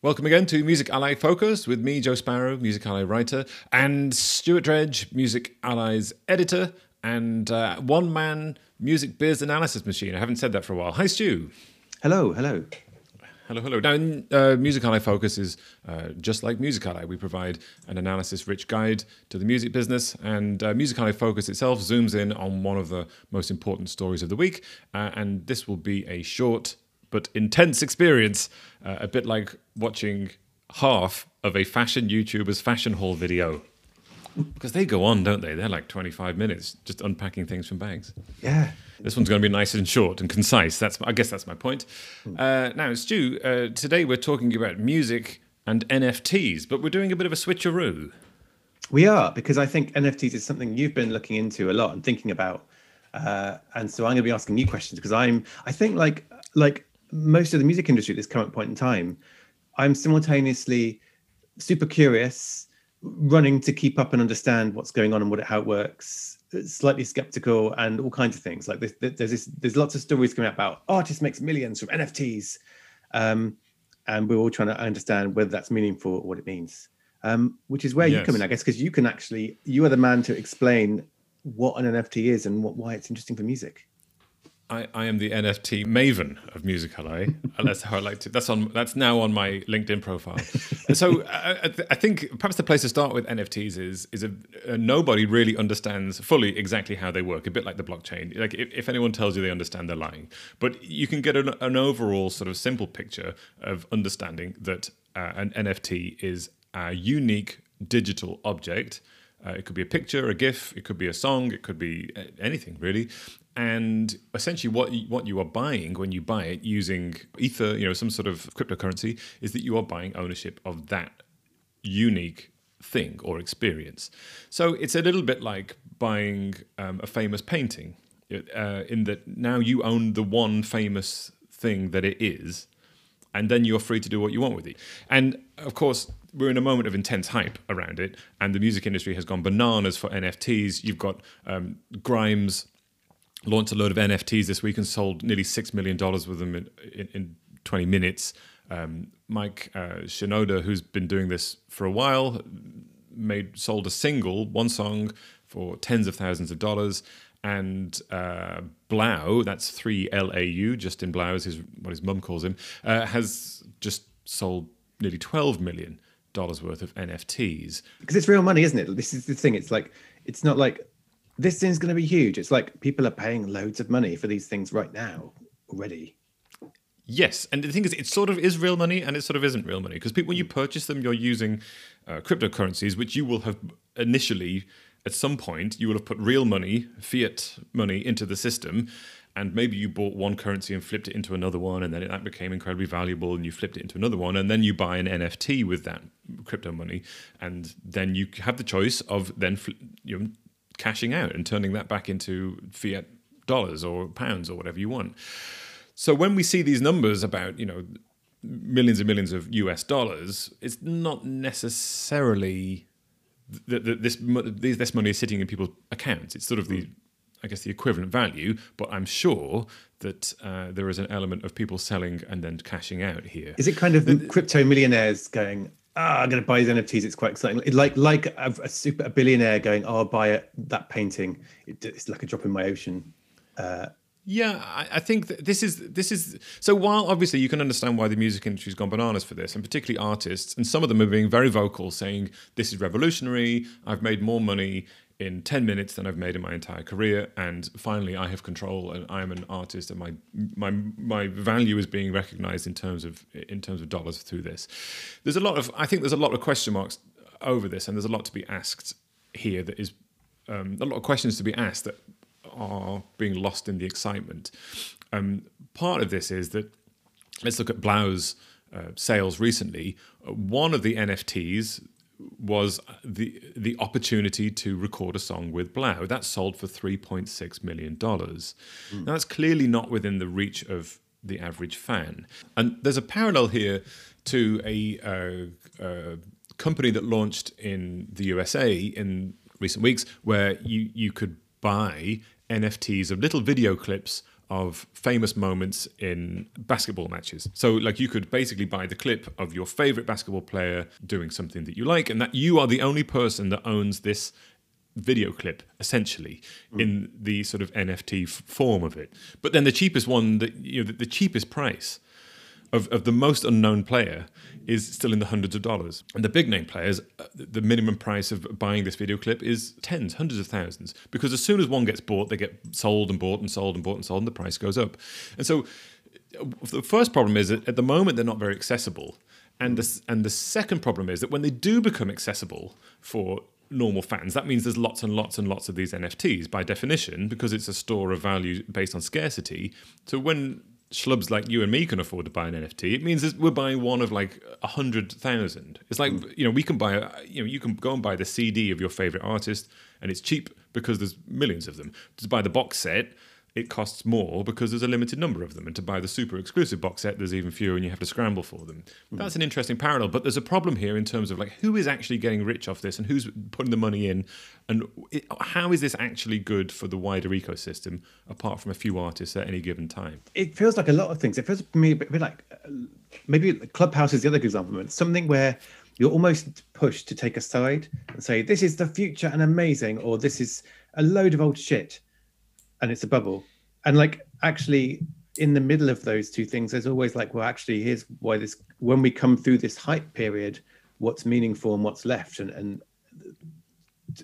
Welcome again to Music Ally Focus with me, Joe Sparrow, Music Ally writer, and Stuart Dredge, Music Ally's editor, and uh, one man music biz analysis machine. I haven't said that for a while. Hi, Stu. Hello, hello. Hello, hello. Now, uh, Music Ally Focus is uh, just like Music Ally. We provide an analysis rich guide to the music business, and uh, Music Ally Focus itself zooms in on one of the most important stories of the week. Uh, and this will be a short but intense experience, uh, a bit like watching half of a fashion YouTuber's fashion haul video. Because they go on, don't they? They're like 25 minutes just unpacking things from bags. Yeah. This one's going to be nice and short and concise. That's, I guess, that's my point. Uh, now, Stu, uh, today we're talking about music and NFTs, but we're doing a bit of a switcheroo. We are, because I think NFTs is something you've been looking into a lot and thinking about. Uh, and so I'm going to be asking you questions because I'm, I think, like, like most of the music industry at this current point in time, I'm simultaneously super curious, running to keep up and understand what's going on and what it, how it works, slightly skeptical, and all kinds of things. Like there's, there's this, there's lots of stories coming out about artists makes millions from NFTs, um, and we're all trying to understand whether that's meaningful or what it means. Um, which is where yes. you come in, I guess, because you can actually you are the man to explain what an NFT is and what, why it's interesting for music. I, I am the NFT maven of Music Ally. that's how I like to. That's on. That's now on my LinkedIn profile. so I, I, think perhaps the place to start with NFTs is is a, a, nobody really understands fully exactly how they work. A bit like the blockchain. Like if, if anyone tells you they understand, they're lying. But you can get an, an overall sort of simple picture of understanding that uh, an NFT is a unique digital object. Uh, it could be a picture, a GIF, it could be a song, it could be uh, anything really, and essentially what what you are buying when you buy it using ether you know some sort of cryptocurrency is that you are buying ownership of that unique thing or experience so it's a little bit like buying um, a famous painting uh, in that now you own the one famous thing that it is and then you're free to do what you want with it and of course we're in a moment of intense hype around it, and the music industry has gone bananas for NFTs. You've got um, Grimes launched a load of NFTs this week and sold nearly six million dollars with them in, in, in 20 minutes. Um, Mike uh, Shinoda, who's been doing this for a while, made sold a single, one song, for tens of thousands of dollars. And uh, Blau, that's three L A U, Justin Blau is his, what his mum calls him, uh, has just sold nearly 12 million dollars worth of NFTs. Because it's real money, isn't it? This is the thing. It's like it's not like this thing's going to be huge. It's like people are paying loads of money for these things right now already. Yes, and the thing is, it sort of is real money, and it sort of isn't real money because people, when you purchase them, you're using uh, cryptocurrencies, which you will have initially, at some point, you will have put real money, fiat money, into the system, and maybe you bought one currency and flipped it into another one, and then that became incredibly valuable, and you flipped it into another one, and then you buy an NFT with that crypto money, and then you have the choice of then you know, cashing out and turning that back into fiat dollars or pounds or whatever you want. So when we see these numbers about, you know, millions and millions of US dollars, it's not necessarily that this this money is sitting in people's accounts. It's sort of the I guess the equivalent value, but I'm sure that uh, there is an element of people selling and then cashing out here. Is it kind of the, crypto millionaires going, ah, I'm going to buy these NFTs. It's quite exciting. like like a, a, super a billionaire going, oh, I'll buy it, that painting. It, it's like a drop in my ocean. Uh, yeah, I, I think this is this is so. While obviously you can understand why the music industry's gone bananas for this, and particularly artists, and some of them are being very vocal, saying this is revolutionary. I've made more money in 10 minutes than I've made in my entire career and finally I have control and I'm an artist and my my my value is being recognized in terms of in terms of dollars through this there's a lot of I think there's a lot of question marks over this and there's a lot to be asked here that is um, a lot of questions to be asked that are being lost in the excitement um, part of this is that let's look at Blau's uh, sales recently. One of the NFTs was the the opportunity to record a song with Blau. That sold for three point six million dollars. Mm. Now that's clearly not within the reach of the average fan. And there's a parallel here to a, uh, uh, company that launched in the USA in recent weeks, where you you could buy NFTs of little video clips of famous moments in basketball matches. So, like, you could basically buy the clip of your favorite basketball player doing something that you like, and that you are the only person that owns this video clip essentially mm. in the sort of NFT f- form of it. But then the cheapest one that you know the, the cheapest price of, of the most unknown player is still in the hundreds of dollars. And the big name players, uh, the minimum price of buying this video clip is tens, hundreds of thousands. Because as soon as one gets bought, they get sold and bought and sold and bought and sold, and the price goes up. And so uh, the first problem is that at the moment they're not very accessible. And the, and the second problem is that when they do become accessible for normal fans, that means there's lots and lots and lots of these NFTs by definition, because it's a store of value based on scarcity. So when schlubs like you and me can afford to buy an NFT, it means we're buying one of like a hundred thousand. It's like you know we can buy you know you can go and buy the CD of your favorite artist, and it's cheap because there's millions of them. To buy the box set, it costs more because there's a limited number of them. And to buy the super exclusive box set, there's even fewer and you have to scramble for them. Mm. That's an interesting parallel. But there's a problem here in terms of like who is actually getting rich off this and who's putting the money in and it, how is this actually good for the wider ecosystem apart from a few artists at any given time? It feels like a lot of things. It feels to me a bit, like uh, maybe Clubhouse is the other example. It's something where you're almost pushed to take a side and say, this is the future and amazing, or this is a load of old shit and it's a bubble. And like actually in the middle of those two things, there's always like, well, actually, here's why this when we come through this hype period, what's meaningful and what's left. And and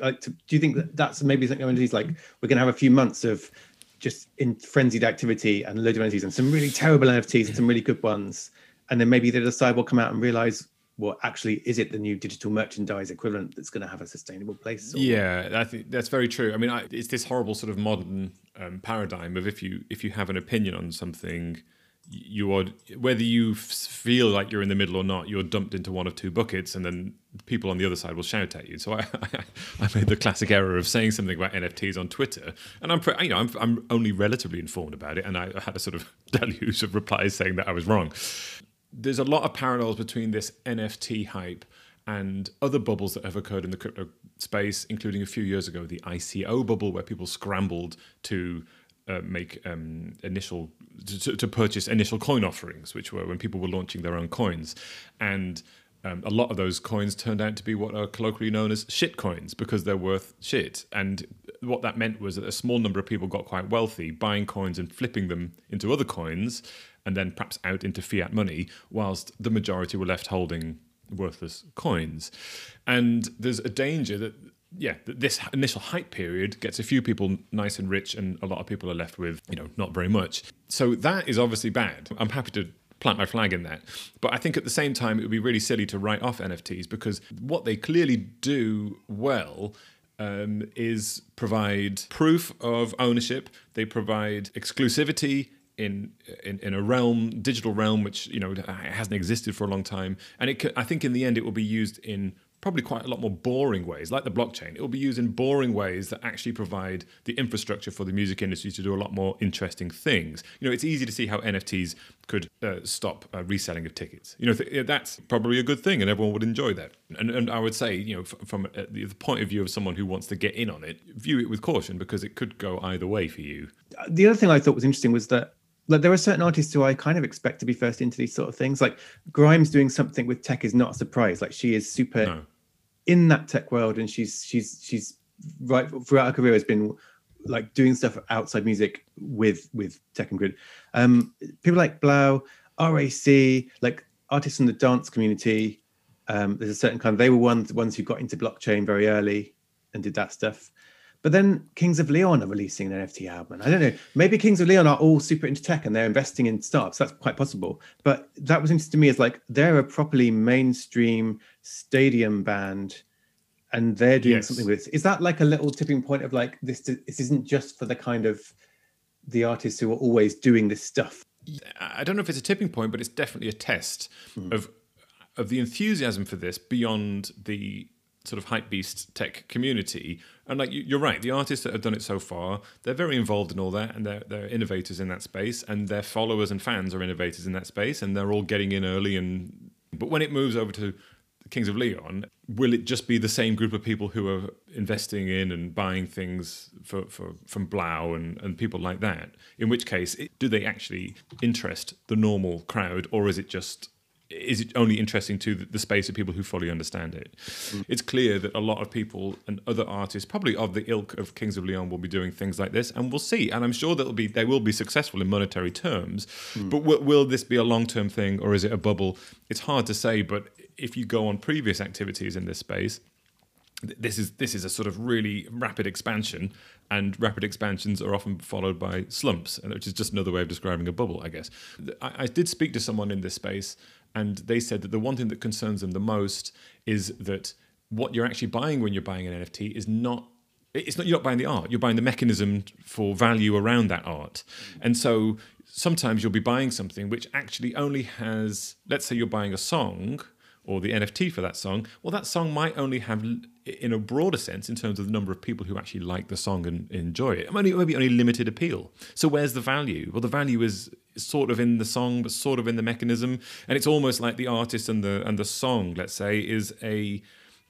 uh, like, do you think that that's maybe something NFTs like we're going to have a few months of just in frenzied activity and loads of NFTs and some really terrible NFTs and some really good ones, and then maybe the other side will come out and realize well, actually, is it the new digital merchandise equivalent that's going to have a sustainable place? Or? Yeah, I think that's very true. I mean, I, it's this horrible sort of modern um, paradigm of if you if you have an opinion on something, you are whether you feel like you're in the middle or not, you're dumped into one of two buckets, and then people on the other side will shout at you. So I, I, made the classic error of saying something about NFTs on Twitter, and I'm you know I'm, I'm only relatively informed about it, and I had a sort of deluge of replies saying that I was wrong there's a lot of parallels between this NFT hype and other bubbles that have occurred in the crypto space, including a few years ago, the ICO bubble, where people scrambled to uh, make um, initial to, to, purchase initial coin offerings, which were when people were launching their own coins, and um, a lot of those coins turned out to be what are colloquially known as shit coins because they're worth shit. And what that meant was that a small number of people got quite wealthy buying coins and flipping them into other coins and then perhaps out into fiat money, whilst the majority were left holding worthless coins. And there's a danger that yeah, that this initial hype period gets a few people nice and rich, and a lot of people are left with, you know, not very much. So that is obviously bad. I'm happy to plant my flag in that. But I think at the same time, it would be really silly to write off NFTs because what they clearly do well um, is provide proof of ownership, they provide exclusivity in, in in a realm, digital realm, which you know hasn't existed for a long time, and it. I think in the end, it will be used in probably quite a lot more boring ways, like the blockchain. It will be used in boring ways that actually provide the infrastructure for the music industry to do a lot more interesting things. You know, it's easy to see how NFTs could uh, stop uh, reselling of tickets. You know, th- that's probably a good thing, and everyone would enjoy that. And, and I would say, you know, f- from uh, the point of view of someone who wants to get in on it, view it with caution because it could go either way for you. The other thing I thought was interesting was that like there are certain artists who I kind of expect to be first into these sort of things. Like Grimes doing something with tech is not a surprise. Like she is super no. in that tech world, and she's she's she's right throughout her career has been like doing stuff outside music with with tech and grid. Um, people like 3LAU, RAC, like artists in the dance community. Um, there's a certain kind. Of, they were ones ones who got into blockchain very early and did that stuff. But then Kings of Leon are releasing an NFT album. I don't know. Maybe Kings of Leon are all super into tech and they're investing in startups. That's quite possible. But that was interesting to me as like they're a properly mainstream stadium band and they're doing yes. something with Is that like a little tipping point of like this this isn't just for the kind of the artists who are always doing this stuff? I don't know if it's a tipping point, but it's definitely a test mm. of of the enthusiasm for this beyond the sort of hype beast tech community. And like you're right, the artists that have done it so far, they're very involved in all that, and they're they're innovators in that space, and their followers and fans are innovators in that space, and they're all getting in early. And but when it moves over to Kings of Leon, will it just be the same group of people who are investing in and buying things for, for from Blau and, and people like that? In which case, it, do they actually interest the normal crowd, or is it just is it only interesting to the space of people who fully understand it? Mm. It's clear that a lot of people and other artists, probably of the ilk of Kings of Leon, will be doing things like this, and we'll see. And I'm sure that'll be they will be successful in monetary terms. Mm. But w- will this be a long term thing, or is it a bubble? It's hard to say. But if you go on previous activities in this space, this is this is a sort of really rapid expansion, and rapid expansions are often followed by slumps, which is just another way of describing a bubble, I guess. I, I did speak to someone in this space and they said that the one thing that concerns them the most is that what you're actually buying when you're buying an NFT is not it's not you're not buying the art you're buying the mechanism for value around that art. And so sometimes you'll be buying something which actually only has let's say you're buying a song or the NFT for that song well that song might only have in a broader sense in terms of the number of people who actually like the song and enjoy it maybe only limited appeal. So where's the value? Well the value is sort of in the song, but sort of in the mechanism. And it's almost like the artist and the and the song, let's say, is a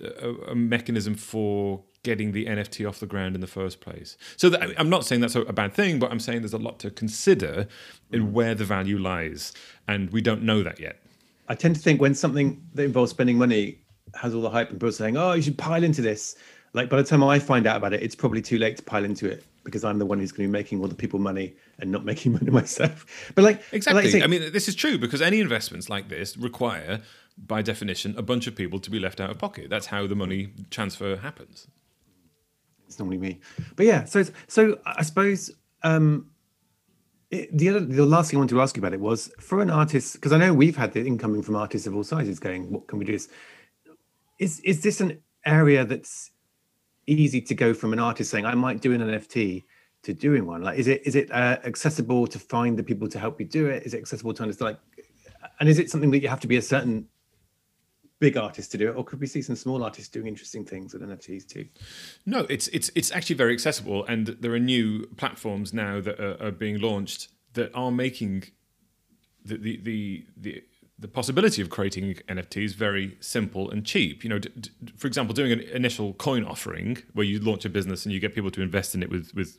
a, a mechanism for getting the NFT off the ground in the first place. So that, I'm not saying that's a bad thing, but I'm saying there's a lot to consider in where the value lies, and we don't know that yet. I tend to think when something that involves spending money has all the hype and people saying, "Oh, you should pile into this," like by the time I find out about it, it's probably too late to pile into it because I'm the one who's going to be making all the people money and not making money myself. But like exactly, like say, I mean, this is true because any investments like this require, by definition, a bunch of people to be left out of pocket. That's how the money transfer happens. It's normally me, but yeah. So so I suppose um, it, the other the last thing I wanted to ask you about it was for an artist because I know we've had the incoming from artists of all sizes going, what can we do? Is is this an area that's easy to go from an artist saying I might do an NFT to doing one? Like, is it is it uh, accessible to find the people to help you do it? Is it accessible to understand? Like, and is it something that you have to be a certain big artist to do it, or could we see some small artists doing interesting things with NFTs too? No, it's it's it's actually very accessible, and there are new platforms now that are, are being launched that are making the the the, the the possibility of creating NFTs very simple and cheap. You know, d- d- for example, doing an initial coin offering where you launch a business and you get people to invest in it with with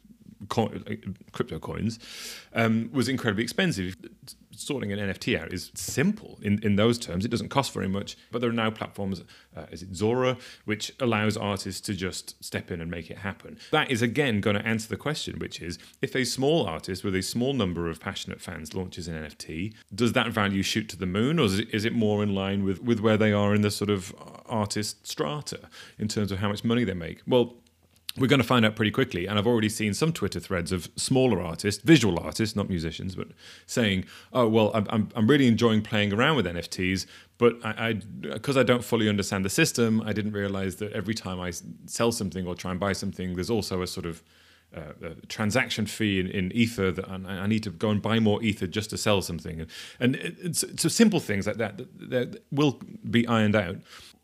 crypto coins um, was incredibly expensive. Sorting an NFT out is simple in, in those terms. It doesn't cost very much, but there are now platforms, uh, is it Zora, which allows artists to just step in and make it happen. That is again going to answer the question, which is if a small artist with a small number of passionate fans launches an NFT, does that value shoot to the moon, or is it, is it more in line with, with where they are in the sort of artist strata in terms of how much money they make? Well, we're going to find out pretty quickly. And I've already seen some Twitter threads of smaller artists, visual artists, not musicians, but saying, "Oh, well, I'm I'm really enjoying playing around with NFTs, but I because I, I, don't fully understand the system, I didn't realize that every time I sell something or try and buy something, there's also a sort of uh, a transaction fee in, in ether that I, I, need to go and buy more ether just to sell something and, and so simple things like that, that, that will be ironed out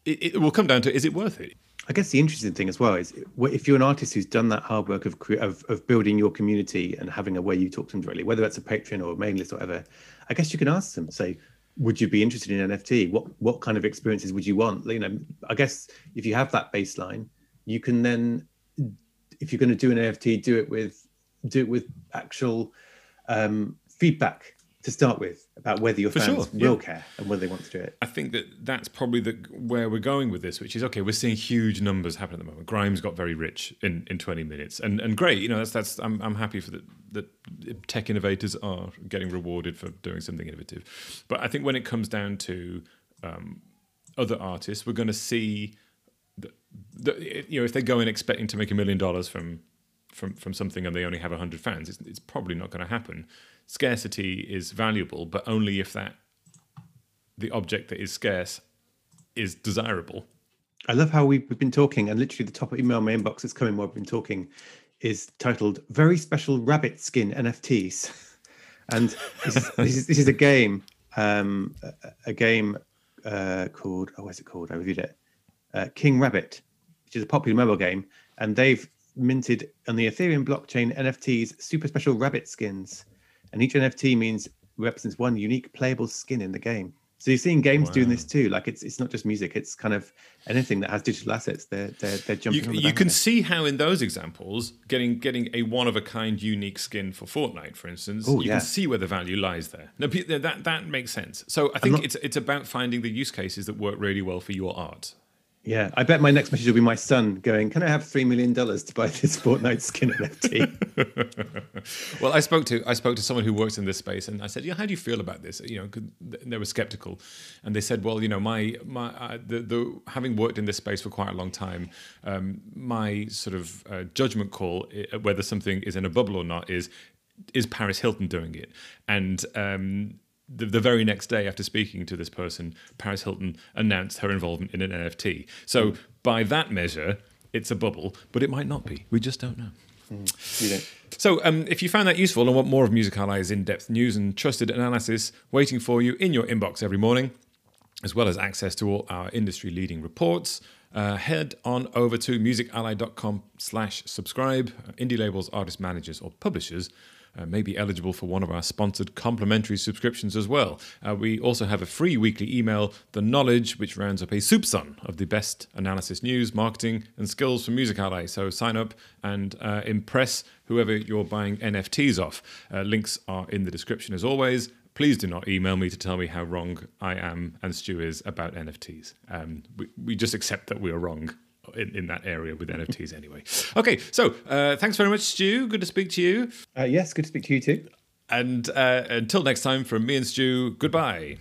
it, it will come down to is it worth it I guess the interesting thing as well is if you're an artist who's done that hard work of, of, of building your community and having a way you talk to them directly, whether that's a Patreon or a mailing list or whatever, I guess you can ask them, say, would you be interested in NFT? What what kind of experiences would you want? You know, I guess if you have that baseline, you can then, if you're going to do an NFT, do it with do it with actual um, feedback to start with about whether your For fans sure, will yeah. care and whether they want to do it. I think that that's probably the where we're going with this, which is okay. We're seeing huge numbers happen at the moment. Grimes got very rich in, in 20 minutes, and and great. You know, that's that's I'm I'm happy for that that tech innovators are getting rewarded for doing something innovative. But I think when it comes down to um, other artists, we're going to see that, that you know if they go in expecting to make a million dollars from from from something and they only have 100 fans, it's, it's probably not going to happen scarcity is valuable, but only if that the object that is scarce is desirable. I love how we've been talking, and literally the top email my inbox is coming while we've been talking is titled "Very Special Rabbit Skin NFTs," and this is, this is, this is a game, um, a, a game uh, called oh, what's it called? I reviewed it, uh, King Rabbit, which is a popular mobile game, and they've minted on the Ethereum blockchain NFTs super special rabbit skins and each NFT means represents one unique playable skin in the game. So you're seeing games wow. doing this too. Like it's it's not just music; it's kind of anything that has digital assets. They're they're, they're jumping. You, you can see how in those examples, getting getting a one of a kind unique skin for Fortnite, for instance, Ooh, you yeah. can see where the value lies there. No, that that makes sense. So I think not, it's it's about finding the use cases that work really well for your art. Yeah, I bet my next message will be my son going, "Can I have three million dollars to buy this Fortnite skin NFT?" well, I spoke to I spoke to someone who works in this space, and I said, "Yeah, how do you feel about this?" You know, they were skeptical, and they said, "Well, you know, my my uh, the, the having worked in this space for quite a long time, um, my sort of uh, judgment call uh, whether something is in a bubble or not is." Is Paris Hilton doing it? And um, the, the, very next day after speaking to this person, Paris Hilton announced her involvement in an NFT. So, mm. by that measure, it's a bubble, but it might not be. We just don't know. Mm. So, um, if you found that useful and want more of Music Ally's in depth news and trusted analysis waiting for you in your inbox every morning, as well as access to all our industry leading reports, uh, head on over to musically.com slash subscribe. Indie labels, artist managers, or publishers uh, may be eligible for one of our sponsored complimentary subscriptions as well. Uh, we also have a free weekly email, The Knowledge, which rounds up a soupçon of the best analysis news, marketing, and skills for Music Ally. So sign up and uh, impress whoever you're buying NFTs off. Uh, links are in the description as always please do not email me to tell me how wrong I am and Stu is about NFTs. Um, we, we just accept that we are wrong in, in that area with NFTs anyway. Okay, so uh, thanks very much, Stu. Good to speak to you. Uh, yes, good to speak to you too. And uh, until next time, from me and Stu, goodbye.